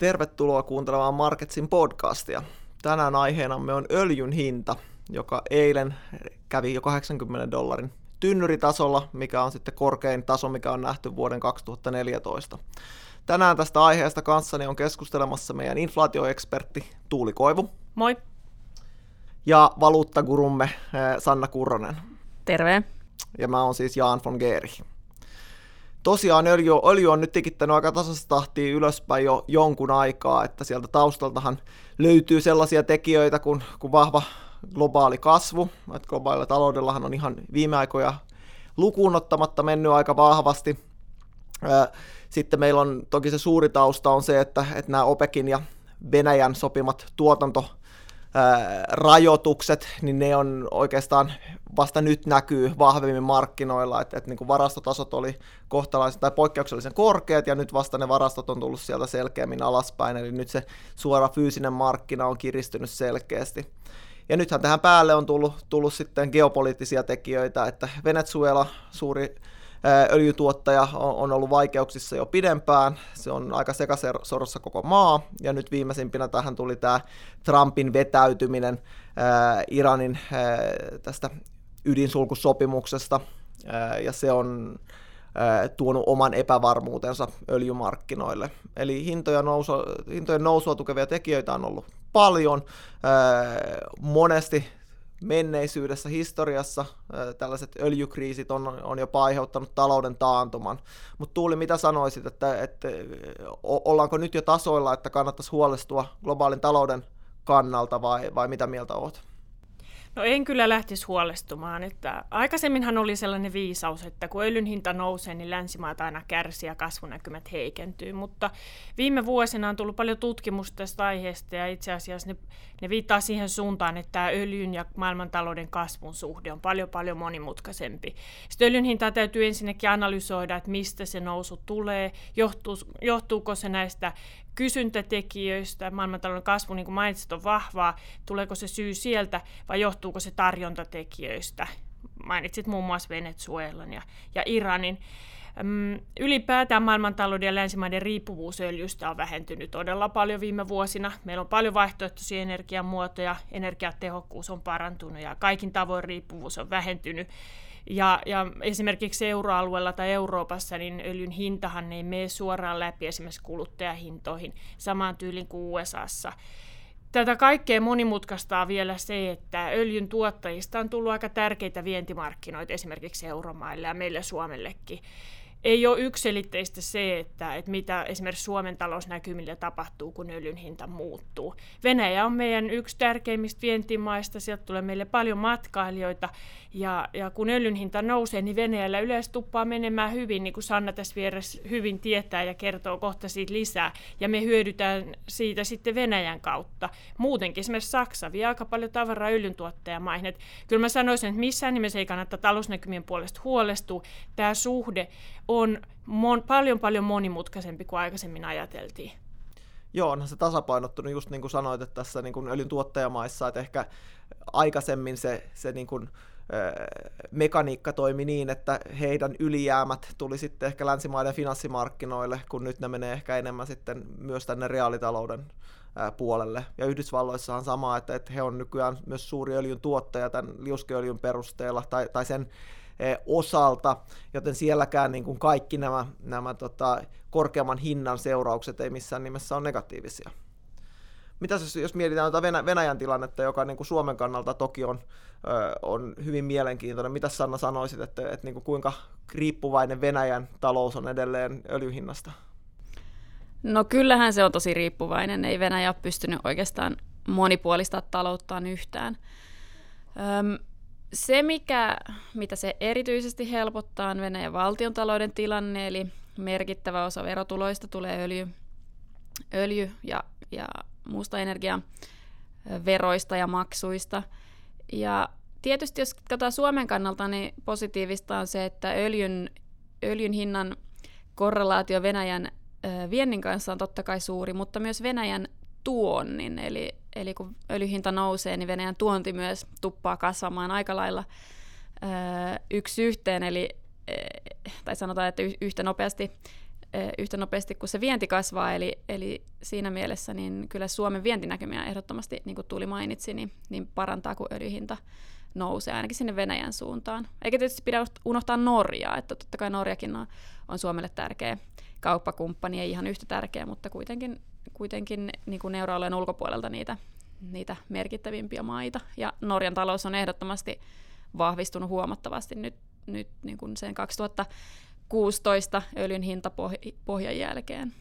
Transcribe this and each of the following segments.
Tervetuloa kuuntelemaan Marketsin podcastia. Tänään aiheenamme on öljyn hinta, joka eilen kävi jo 80 dollarin tynnyritasolla, mikä on sitten korkein taso, mikä on nähty vuoden 2014. Tänään tästä aiheesta kanssani on keskustelemassa meidän inflaatioekspertti Tuuli Koivu. Moi. Ja valuuttagurumme eh, Sanna Kurronen. Terve. Ja mä oon siis Jaan von Geerich tosiaan öljy, öljy on nyt tikittänyt aika tasaista tahtia ylöspäin jo jonkun aikaa, että sieltä taustaltahan löytyy sellaisia tekijöitä kuin, kuin vahva globaali kasvu, että globaalilla taloudellahan on ihan viime aikoja lukuun ottamatta mennyt aika vahvasti. Sitten meillä on toki se suuri tausta on se, että, että nämä OPEKin ja Venäjän sopimat tuotanto rajoitukset, niin ne on oikeastaan vasta nyt näkyy vahvemmin markkinoilla, että, että niin kuin varastotasot oli kohtalaisen tai poikkeuksellisen korkeat ja nyt vasta ne varastot on tullut sieltä selkeämmin alaspäin, eli nyt se suora fyysinen markkina on kiristynyt selkeästi. Ja nythän tähän päälle on tullut, tullut sitten geopoliittisia tekijöitä, että Venezuela, suuri öljytuottaja on ollut vaikeuksissa jo pidempään, se on aika sekasorossa koko maa, ja nyt viimeisimpinä tähän tuli tämä Trumpin vetäytyminen Iranin tästä ydinsulkusopimuksesta, ja se on tuonut oman epävarmuutensa öljymarkkinoille. Eli hintoja nousu, hintojen nousua tukevia tekijöitä on ollut paljon. Monesti menneisyydessä, historiassa tällaiset öljykriisit on, on jopa aiheuttanut talouden taantuman. Mutta Tuuli, mitä sanoisit, että, että ollaanko nyt jo tasoilla, että kannattaisi huolestua globaalin talouden kannalta vai, vai mitä mieltä olet? No en kyllä lähtisi huolestumaan. Että aikaisemminhan oli sellainen viisaus, että kun öljyn hinta nousee, niin länsimaat aina kärsii ja kasvunäkymät heikentyy. Mutta viime vuosina on tullut paljon tutkimusta tästä aiheesta ja itse asiassa ne, ne viittaa siihen suuntaan, että tämä öljyn ja maailmantalouden kasvun suhde on paljon paljon monimutkaisempi. Sitten öljyn hintaa täytyy ensinnäkin analysoida, että mistä se nousu tulee, johtuu, johtuuko se näistä kysyntätekijöistä, maailmantalouden kasvu, niin kuin mainitsit, on vahvaa. Tuleeko se syy sieltä vai johtuuko se tarjontatekijöistä? Mainitsit muun muassa Venezuelan ja, ja Iranin. Ylipäätään maailmantalouden ja länsimaiden riippuvuus öljystä on vähentynyt todella paljon viime vuosina. Meillä on paljon vaihtoehtoisia energiamuotoja, energiatehokkuus on parantunut ja kaikin tavoin riippuvuus on vähentynyt. Ja, ja esimerkiksi euroalueella tai Euroopassa niin öljyn hintahan ei mene suoraan läpi esimerkiksi kuluttajahintoihin samaan tyyliin kuin USAssa. Tätä kaikkea monimutkaistaa vielä se, että öljyn tuottajista on tullut aika tärkeitä vientimarkkinoita esimerkiksi euromaille ja meille Suomellekin ei ole yksilitteistä se, että, että mitä esimerkiksi Suomen talousnäkymillä tapahtuu, kun öljyn hinta muuttuu. Venäjä on meidän yksi tärkeimmistä vientimaista, sieltä tulee meille paljon matkailijoita, ja, ja kun öljyn hinta nousee, niin Venäjällä yleensä tuppaa menemään hyvin, niin kuin Sanna tässä vieressä hyvin tietää ja kertoo kohta siitä lisää, ja me hyödytään siitä sitten Venäjän kautta. Muutenkin esimerkiksi Saksa vie aika paljon tavaraa öljyntuottajamaihin. Että kyllä mä sanoisin, että missään nimessä ei kannata talousnäkymien puolesta huolestua. Tämä suhde on mon, paljon paljon monimutkaisempi kuin aikaisemmin ajateltiin. Joo, onhan se tasapainottunut just niin kuin sanoit, että tässä niin kuin että ehkä aikaisemmin se, se niin kuin, mekaniikka toimi niin, että heidän ylijäämät tuli sitten ehkä länsimaiden finanssimarkkinoille, kun nyt ne menee ehkä enemmän sitten myös tänne reaalitalouden puolelle. Ja Yhdysvalloissa on sama, että, että he on nykyään myös suuri öljyn tuottaja tämän liuskeöljyn perusteella, tai, tai sen osalta, joten sielläkään niin kuin kaikki nämä, nämä tota, korkeamman hinnan seuraukset ei missään nimessä ole negatiivisia. Mitä jos, jos mietitään tuota Venäjän tilannetta, joka niin kuin Suomen kannalta toki on, on hyvin mielenkiintoinen, mitä Sanna sanoisit, että, että niin kuin kuinka riippuvainen Venäjän talous on edelleen öljyhinnasta? No kyllähän se on tosi riippuvainen. Ei Venäjä ole pystynyt oikeastaan monipuolista talouttaan yhtään. Öm, se, mikä, mitä se erityisesti helpottaa, on Venäjän valtiontalouden tilanne, eli merkittävä osa verotuloista tulee öljy, öljy ja, ja muusta energiaa veroista ja maksuista. Ja tietysti jos katsotaan Suomen kannalta, niin positiivista on se, että öljyn, öljyn hinnan korrelaatio Venäjän viennin kanssa on totta kai suuri, mutta myös Venäjän tuonnin. Eli, eli kun öljyhinta nousee, niin Venäjän tuonti myös tuppaa kasvamaan aika lailla yksi yhteen, eli, tai sanotaan, että yhtä nopeasti yhtä nopeasti kuin se vienti kasvaa, eli, eli siinä mielessä niin kyllä Suomen vientinäkymiä ehdottomasti, niin kuin Tuuli mainitsi, niin, niin parantaa, kun öljyhinta nousee ainakin sinne Venäjän suuntaan. Eikä tietysti pidä unohtaa Norjaa, että totta kai Norjakin on, on Suomelle tärkeä kauppakumppani, ei ihan yhtä tärkeä, mutta kuitenkin, kuitenkin niin kuin euroalueen ulkopuolelta niitä, niitä merkittävimpiä maita. Ja Norjan talous on ehdottomasti vahvistunut huomattavasti nyt, nyt niin kuin sen 2016 öljyn hintapohjan jälkeen.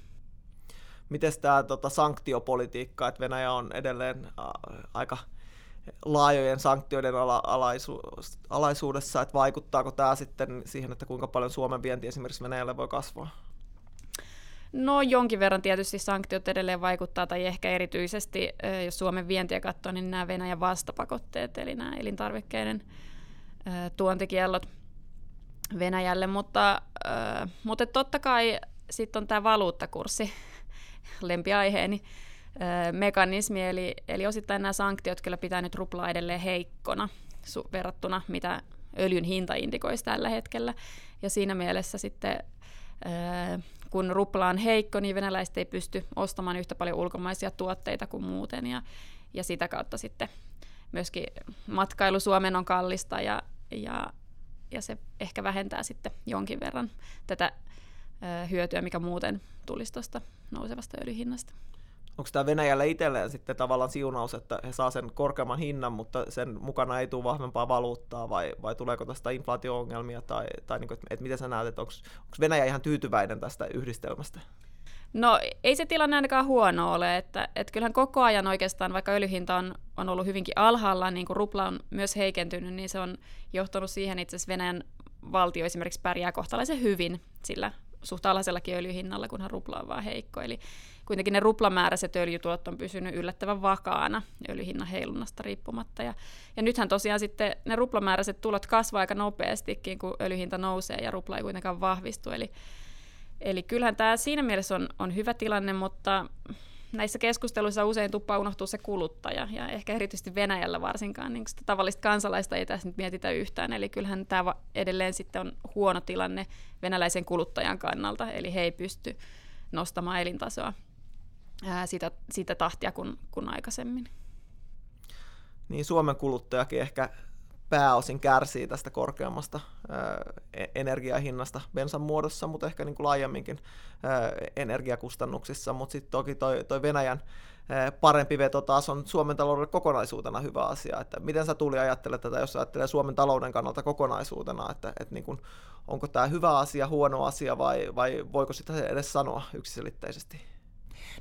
Miten tämä tota, sanktiopolitiikka, että Venäjä on edelleen äh, aika laajojen sanktioiden ala, alaisu, alaisuudessa, että vaikuttaako tämä sitten siihen, että kuinka paljon Suomen vienti esimerkiksi Venäjälle voi kasvaa? No jonkin verran tietysti sanktiot edelleen vaikuttaa, tai ehkä erityisesti, jos Suomen vientiä katsoo, niin nämä Venäjän vastapakotteet, eli nämä elintarvikkeiden tuontikiellot Venäjälle, mutta, mutta totta kai sitten on tämä valuuttakurssi, lempiaiheeni, mekanismi, eli, eli osittain nämä sanktiot kyllä pitää nyt ruplaa edelleen heikkona su- verrattuna mitä öljyn hinta indikoisi tällä hetkellä. Ja siinä mielessä sitten kun rupla on heikko, niin venäläiset ei pysty ostamaan yhtä paljon ulkomaisia tuotteita kuin muuten, ja, ja sitä kautta sitten myöskin matkailu Suomen on kallista, ja, ja, ja se ehkä vähentää sitten jonkin verran tätä hyötyä, mikä muuten tulisi tuosta nousevasta öljyhinnasta onko tämä Venäjällä itselleen sitten tavallaan siunaus, että he saa sen korkeamman hinnan, mutta sen mukana ei tule vahvempaa valuuttaa, vai, vai tuleeko tästä inflaatio-ongelmia, tai, tai niin kuin, että, että miten sä näet, että onko Venäjä ihan tyytyväinen tästä yhdistelmästä? No ei se tilanne ainakaan huono ole, että, että kyllähän koko ajan oikeastaan, vaikka öljyhinta on, on ollut hyvinkin alhaalla, niin kuin rupla on myös heikentynyt, niin se on johtanut siihen itse asiassa Venäjän valtio esimerkiksi pärjää kohtalaisen hyvin sillä suht alhaisellakin öljyhinnalla, kunhan rupla on vaan heikko. Eli kuitenkin ne ruplamääräiset öljytuot on pysynyt yllättävän vakaana öljyhinnan heilunnasta riippumatta. Ja, ja nythän tosiaan sitten ne ruplamääräiset tulot kasvaa aika nopeastikin, kun öljyhinta nousee ja rupla ei kuitenkaan vahvistu. Eli, eli kyllähän tämä siinä mielessä on, on hyvä tilanne, mutta näissä keskusteluissa usein tuppaa unohtuu se kuluttaja, ja ehkä erityisesti Venäjällä varsinkaan, niin sitä tavallista kansalaista ei tässä nyt mietitä yhtään, eli kyllähän tämä edelleen sitten on huono tilanne venäläisen kuluttajan kannalta, eli he ei pysty nostamaan elintasoa ää, sitä, sitä tahtia kuin, kuin aikaisemmin. Niin Suomen kuluttajakin ehkä pääosin kärsii tästä korkeammasta e-, energiahinnasta bensan muodossa, mutta ehkä niin kuin laajemminkin energiakustannuksissa, mutta sitten toki toi, toi Venäjän parempi veto taas on Suomen taloudelle kokonaisuutena hyvä asia. Että miten sä tuli ajattelet tätä, jos ajattelee Suomen talouden kannalta kokonaisuutena, että, että niin kuin, onko tämä hyvä asia, huono asia vai, vai voiko sitä edes sanoa yksiselitteisesti?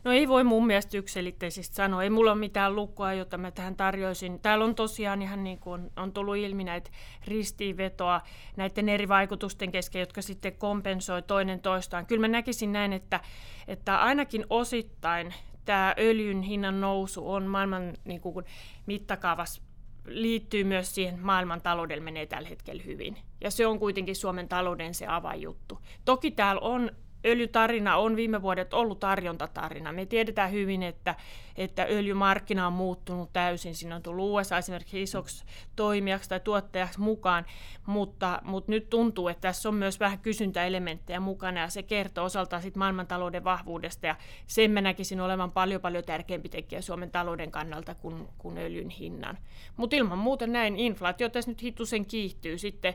No ei voi mun mielestä yksilitteisesti sanoa. Ei mulla ole mitään lukkoa, jota mä tähän tarjoisin. Täällä on tosiaan ihan niin kuin on, tullut ilmi näitä ristiinvetoa näiden eri vaikutusten kesken, jotka sitten kompensoi toinen toistaan. Kyllä mä näkisin näin, että, että ainakin osittain tämä öljyn hinnan nousu on maailman niin kuin, mittakaavassa liittyy myös siihen maailman taloudella menee tällä hetkellä hyvin. Ja se on kuitenkin Suomen talouden se avainjuttu. Toki täällä on öljytarina on viime vuodet ollut tarjontatarina. Me tiedetään hyvin, että, että öljymarkkina on muuttunut täysin. Siinä on tullut USA esimerkiksi isoksi toimijaksi tai tuottajaksi mukaan, mutta, mutta nyt tuntuu, että tässä on myös vähän kysyntäelementtejä mukana ja se kertoo osaltaan sit maailmantalouden vahvuudesta ja sen mä näkisin olevan paljon paljon tärkeämpi tekijä Suomen talouden kannalta kuin, kuin öljyn hinnan. Mutta ilman muuta näin inflaatio tässä nyt hitusen kiihtyy sitten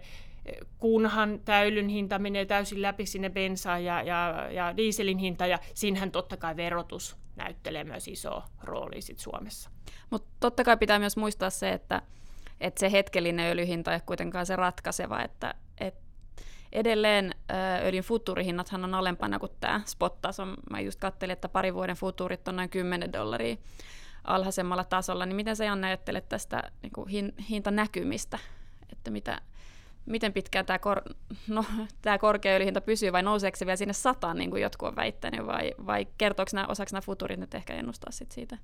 kunhan tämä öljyn hinta menee täysin läpi sinne bensaan ja, ja, ja dieselin hinta, ja siinähän totta kai verotus näyttelee myös iso rooli sit Suomessa. Mutta totta kai pitää myös muistaa se, että, että se hetkellinen öljyhinta ei ole kuitenkaan se ratkaiseva, että, että edelleen öljyn futuurihinnathan on alempana kuin tämä spot-taso. Mä just katselin, että pari vuoden futuurit on noin 10 dollaria alhaisemmalla tasolla, niin miten sä Janne ajattelet tästä niin kuin hintanäkymistä, että mitä, miten pitkään tämä, kor- no, tämä korkea öljyhinta pysyy vai nouseeko se vielä sinne sataan, niin kuin jotkut on väittänyt, vai, vai kertooko nämä, osaksi nämä futurit nyt ehkä ennustaa sit siitä?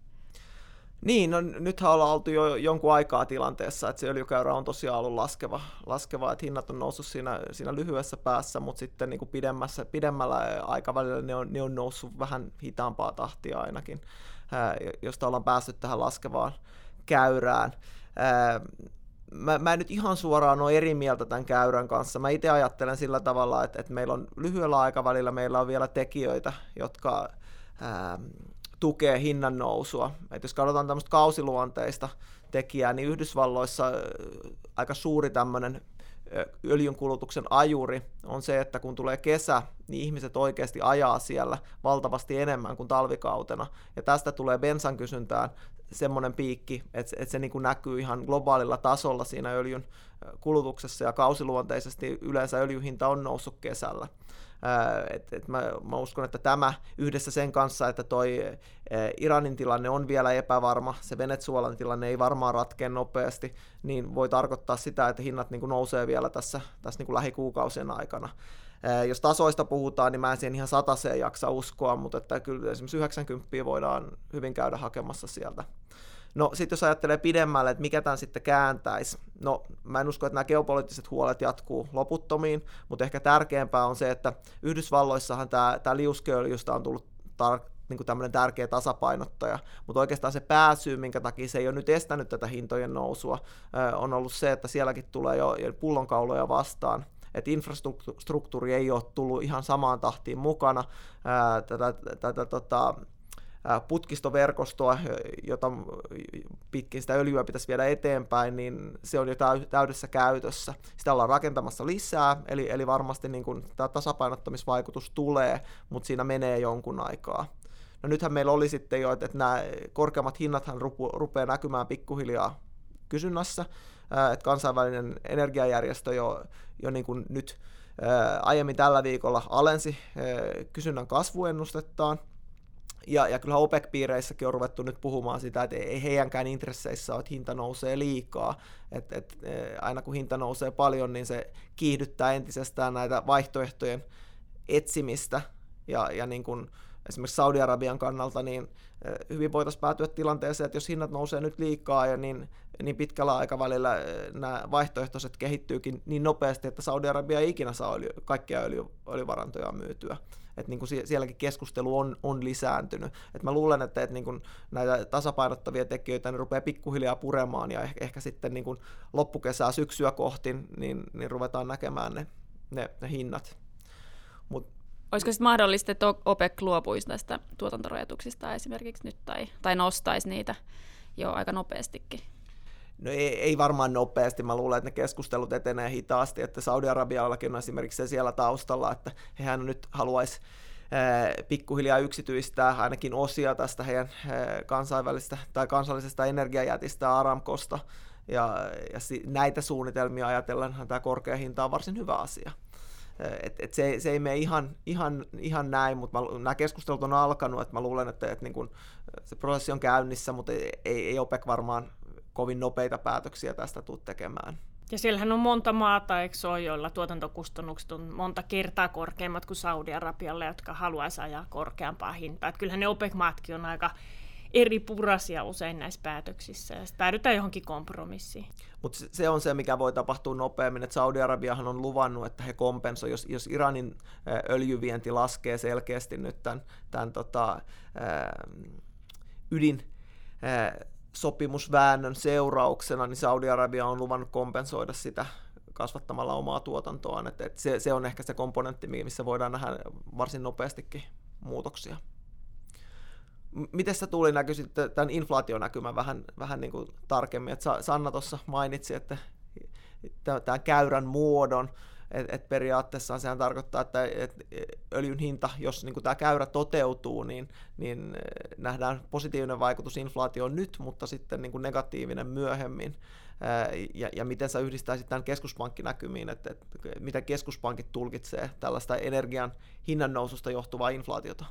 Niin, no nythän ollaan oltu jo jonkun aikaa tilanteessa, että se öljykäyrä on tosiaan ollut laskeva, laskeva että hinnat on noussut siinä, siinä lyhyessä päässä, mutta sitten niin kuin pidemmässä, pidemmällä aikavälillä ne on, ne on noussut vähän hitaampaa tahtia ainakin, ää, josta ollaan päässyt tähän laskevaan käyrään. Ää, mä, mä en nyt ihan suoraan ole eri mieltä tämän käyrän kanssa. Mä itse ajattelen sillä tavalla, että, että meillä on lyhyellä aikavälillä meillä on vielä tekijöitä, jotka ää, tukee hinnan nousua. Et jos katsotaan tämmöistä kausiluonteista tekijää, niin Yhdysvalloissa aika suuri tämmöinen öljyn kulutuksen ajuri on se, että kun tulee kesä, niin ihmiset oikeasti ajaa siellä valtavasti enemmän kuin talvikautena. Ja tästä tulee bensan kysyntään semmoinen piikki, että, että se niin kuin näkyy ihan globaalilla tasolla siinä öljyn kulutuksessa ja kausiluonteisesti yleensä öljyhinta on noussut kesällä. Et, et mä, mä uskon, että tämä yhdessä sen kanssa, että toi Iranin tilanne on vielä epävarma, se Venezuelan tilanne ei varmaan ratkea nopeasti, niin voi tarkoittaa sitä, että hinnat niin kuin nousee vielä tässä, tässä niin kuin lähikuukausien aikana. Jos tasoista puhutaan, niin mä en siihen ihan sataseen jaksa uskoa, mutta että kyllä esimerkiksi 90 voidaan hyvin käydä hakemassa sieltä. No sitten jos ajattelee pidemmälle, että mikä tämän sitten kääntäisi, no mä en usko, että nämä geopoliittiset huolet jatkuu loputtomiin, mutta ehkä tärkeämpää on se, että Yhdysvalloissahan tämä, tämä liuskeöljystä on tullut tar- niin tämmöinen tärkeä tasapainottaja, mutta oikeastaan se pääsyy, minkä takia se ei ole nyt estänyt tätä hintojen nousua, on ollut se, että sielläkin tulee jo pullonkauloja vastaan, että infrastruktuuri ei ole tullut ihan samaan tahtiin mukana, tätä, tätä tota, putkistoverkostoa, jota pitkin sitä öljyä pitäisi viedä eteenpäin, niin se on jo täydessä käytössä. Sitä ollaan rakentamassa lisää, eli, eli varmasti niin kuin tämä tasapainottamisvaikutus tulee, mutta siinä menee jonkun aikaa. No nythän meillä oli sitten jo, että, nämä korkeammat hinnathan rupu, rupeaa näkymään pikkuhiljaa kysynnässä, että kansainvälinen energiajärjestö jo, jo niin kuin nyt aiemmin tällä viikolla alensi kysynnän kasvuennustettaan, ja, ja kyllä OPEC-piireissäkin on ruvettu nyt puhumaan sitä, että ei heidänkään intresseissä ole, että hinta nousee liikaa. Et, et, e, aina kun hinta nousee paljon, niin se kiihdyttää entisestään näitä vaihtoehtojen etsimistä. Ja, ja niin kuin esimerkiksi Saudi-Arabian kannalta, niin e, hyvin voitaisiin päätyä tilanteeseen, että jos hinnat nousee nyt liikaa, ja niin, niin pitkällä aikavälillä e, nämä vaihtoehtoiset kehittyykin niin nopeasti, että Saudi-Arabia ei ikinä saa öljy, kaikkia öljy, öljyvarantoja myytyä että niin kuin sielläkin keskustelu on, on lisääntynyt. Et mä luulen, että, että niin kuin näitä tasapainottavia tekijöitä ne rupeaa pikkuhiljaa puremaan ja ehkä, ehkä sitten niin kuin loppukesää, syksyä kohti, niin, niin ruvetaan näkemään ne, ne, ne hinnat. Mut, Olisiko sitten mahdollista, että OPEC luopuisi näistä tuotantorajoituksista esimerkiksi nyt tai, tai nostaisi niitä jo aika nopeastikin? No ei, ei varmaan nopeasti, mä luulen, että ne keskustelut etenee hitaasti, että Saudi-Arabiallakin on esimerkiksi se siellä taustalla, että hehän nyt haluaisi pikkuhiljaa yksityistää ainakin osia tästä heidän kansainvälistä tai kansallisesta energiajätistä Aramkosta, ja, ja näitä suunnitelmia ajatellen tämä korkea hinta on varsin hyvä asia. Et, et se, se ei mene ihan, ihan, ihan näin, mutta mä, nämä keskustelut on alkanut, että mä luulen, että, että niin kun, se prosessi on käynnissä, mutta ei, ei OPEC varmaan kovin nopeita päätöksiä tästä tule tekemään. Ja siellähän on monta maata, eikö ole, joilla tuotantokustannukset on monta kertaa korkeammat kuin Saudi-Arabialle, jotka haluaisi ajaa korkeampaa hintaa. Että kyllähän ne OPEC-maatkin on aika eri purasia usein näissä päätöksissä, ja päädytään johonkin kompromissiin. Mutta se on se, mikä voi tapahtua nopeammin, että Saudi-Arabiahan on luvannut, että he kompensoivat, jos, jos Iranin öljyvienti laskee selkeästi nyt tämän, tämän tota, ydin sopimusväännön seurauksena, niin Saudi-Arabia on luvannut kompensoida sitä kasvattamalla omaa tuotantoaan. Et, et se, se on ehkä se komponentti, missä voidaan nähdä varsin nopeastikin muutoksia. Miten se tuli näkyi sitten tämän inflaationäkymän vähän, vähän niin kuin tarkemmin? Et Sanna tuossa mainitsi, että tämän käyrän muodon, että et periaatteessa sehän tarkoittaa, että et öljyn hinta, jos niin tämä käyrä toteutuu, niin, niin nähdään positiivinen vaikutus inflaatioon nyt, mutta sitten niin negatiivinen myöhemmin. Ja, ja miten sä yhdistäisit tämän keskuspankkinäkymiin, että, että miten keskuspankit tulkitsee tällaista energian hinnan noususta johtuvaa inflaatiota?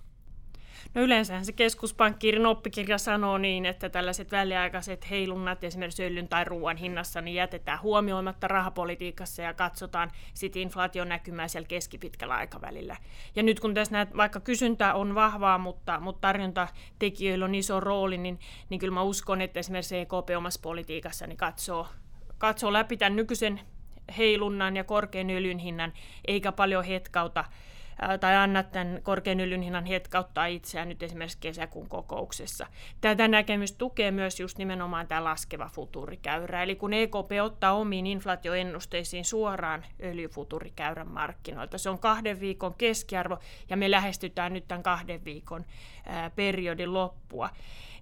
No yleensähän se keskuspankkiirin oppikirja sanoo niin, että tällaiset väliaikaiset heilunnat esimerkiksi öljyn tai ruoan hinnassa niin jätetään huomioimatta rahapolitiikassa ja katsotaan sitten inflaation näkymää siellä keskipitkällä aikavälillä. Ja nyt kun tässä näet, vaikka kysyntä on vahvaa, mutta, mutta tarjontatekijöillä on iso rooli, niin, niin kyllä mä uskon, että esimerkiksi EKP omassa politiikassa niin katsoo, katsoo läpi tämän nykyisen heilunnan ja korkean öljyn hinnan, eikä paljon hetkauta tai anna tämän korkean öljyn hinnan hetkauttaa itseään nyt esimerkiksi kesäkuun kokouksessa. Tätä näkemys tukee myös just nimenomaan tämä laskeva futuurikäyrä. Eli kun EKP ottaa omiin inflaatioennusteisiin suoraan öljyfutuurikäyrän markkinoilta, se on kahden viikon keskiarvo ja me lähestytään nyt tämän kahden viikon periodin loppua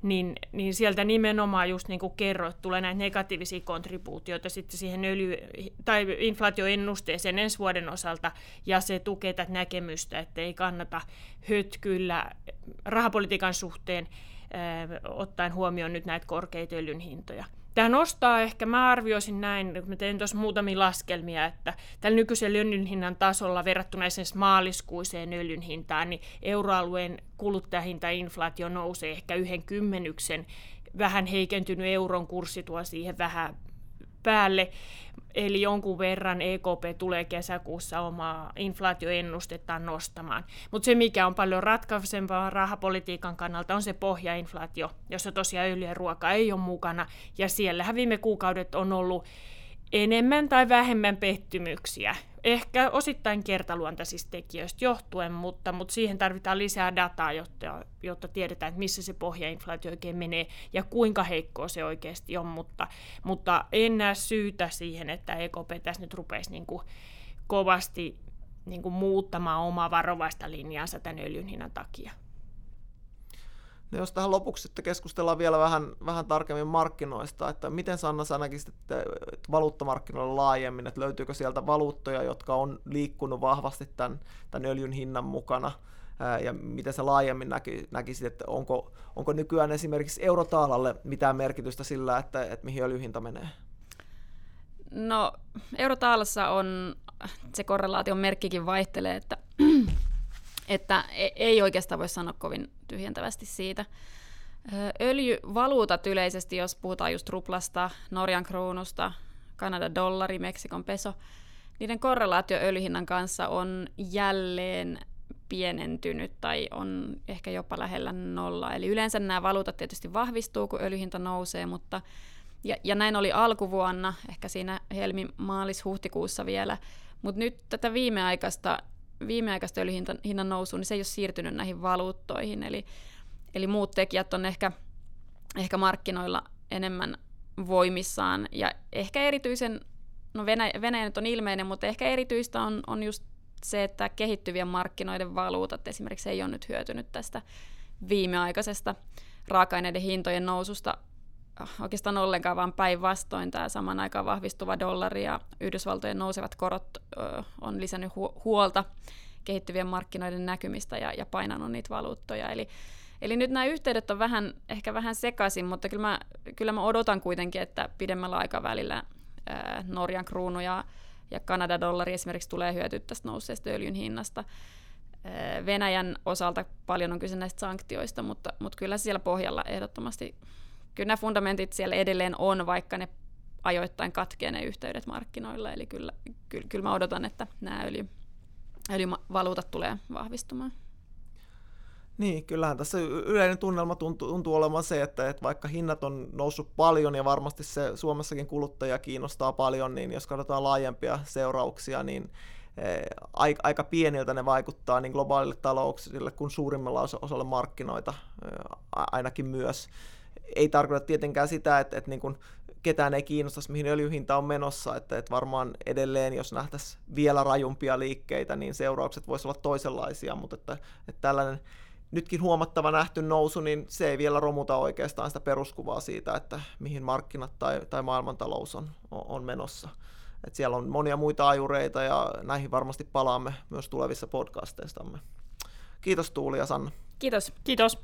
niin, niin sieltä nimenomaan just niin kuin kerroit, tulee näitä negatiivisia kontribuutioita sitten siihen öljy- tai inflaatioennusteeseen ensi vuoden osalta, ja se tukee tätä näkemystä, että ei kannata hötkyllä rahapolitiikan suhteen ottaen huomioon nyt näitä korkeita öljyn hintoja. Tämä nostaa ehkä, mä arvioisin näin, kun mä tein tuossa muutamia laskelmia, että tällä nykyisellä öljyn hinnan tasolla verrattuna esimerkiksi maaliskuiseen öljyn hintaan, niin euroalueen kuluttajahintainflaatio nousee ehkä yhden kymmenyksen. Vähän heikentynyt euron kurssi tuo siihen vähän päälle, eli jonkun verran EKP tulee kesäkuussa omaa inflaatioennustettaan nostamaan. Mutta se, mikä on paljon ratkaisempaa rahapolitiikan kannalta, on se pohjainflaatio, jossa tosiaan öljy ja ruoka ei ole mukana, ja siellähän viime kuukaudet on ollut enemmän tai vähemmän pettymyksiä. Ehkä osittain kertaluontaisista tekijöistä johtuen, mutta, mutta siihen tarvitaan lisää dataa, jotta, jotta tiedetään, että missä se pohjainflaatio oikein menee ja kuinka heikkoa se oikeasti on. Mutta, mutta en näe syytä siihen, että EKP tässä nyt rupeisi niin kuin kovasti niin kuin muuttamaan omaa varovaista linjaansa tämän öljyn hinnan takia. No jos tähän lopuksi sitten keskustellaan vielä vähän, vähän tarkemmin markkinoista, että miten Sanna sä näkisit että valuuttamarkkinoilla laajemmin, että löytyykö sieltä valuuttoja, jotka on liikkunut vahvasti tämän, tämän öljyn hinnan mukana, ja miten sä laajemmin näki, näkisit, että onko, onko nykyään esimerkiksi eurotaalalle mitään merkitystä sillä, että, että mihin öljyhinta menee? No eurotaalassa on, se korrelaation merkkikin vaihtelee, että että e- ei oikeastaan voi sanoa kovin tyhjentävästi siitä. Öljyvaluutat yleisesti, jos puhutaan just ruplasta, Norjan kruunusta, Kanadan dollari, Meksikon peso, niiden korrelaatio öljyhinnan kanssa on jälleen pienentynyt tai on ehkä jopa lähellä nolla. Eli yleensä nämä valuutat tietysti vahvistuu, kun öljyhinta nousee, mutta ja, ja näin oli alkuvuonna, ehkä siinä helmi, maalis, huhtikuussa vielä, mutta nyt tätä viimeaikaista viimeaikaista öljyhinnan nousu, niin se ei ole siirtynyt näihin valuuttoihin, eli, eli muut tekijät on ehkä, ehkä markkinoilla enemmän voimissaan, ja ehkä erityisen, no Venäjä, Venäjä nyt on ilmeinen, mutta ehkä erityistä on, on just se, että kehittyvien markkinoiden valuutat esimerkiksi ei ole nyt hyötynyt tästä viimeaikaisesta raaka-aineiden hintojen noususta oikeastaan ollenkaan, vaan päinvastoin tämä saman aikaan vahvistuva dollari ja Yhdysvaltojen nousevat korot ö, on lisännyt hu- huolta kehittyvien markkinoiden näkymistä ja, ja painanut niitä valuuttoja. Eli, eli nyt nämä yhteydet on vähän, ehkä vähän sekaisin, mutta kyllä mä, kyllä mä odotan kuitenkin, että pidemmällä aikavälillä ö, Norjan kruunu ja, ja Kanadan dollari esimerkiksi tulee hyötyä tästä nousseesta öljyn hinnasta. Venäjän osalta paljon on kyse näistä sanktioista, mutta, mutta kyllä siellä pohjalla ehdottomasti kyllä nämä fundamentit siellä edelleen on, vaikka ne ajoittain katkee ne yhteydet markkinoilla. Eli kyllä, kyllä, kyllä mä odotan, että nämä öljy, öljyvaluutat tulee vahvistumaan. Niin, kyllähän tässä yleinen tunnelma tuntuu, tuntuu olemaan se, että, että vaikka hinnat on noussut paljon ja varmasti se Suomessakin kuluttaja kiinnostaa paljon, niin jos katsotaan laajempia seurauksia, niin eh, aika pieniltä ne vaikuttaa niin globaalille talouksille kuin suurimmalla osalla markkinoita eh, ainakin myös ei tarkoita tietenkään sitä, että, että niin kuin ketään ei kiinnostaisi, mihin öljyhinta on menossa, että, että varmaan edelleen, jos nähtäisiin vielä rajumpia liikkeitä, niin seuraukset voisivat olla toisenlaisia, mutta että, että tällainen nytkin huomattava nähty nousu, niin se ei vielä romuta oikeastaan sitä peruskuvaa siitä, että mihin markkinat tai, tai maailmantalous on, on menossa. Et siellä on monia muita ajureita ja näihin varmasti palaamme myös tulevissa podcasteistamme. Kiitos Tuuli ja Sanna. Kiitos. Kiitos.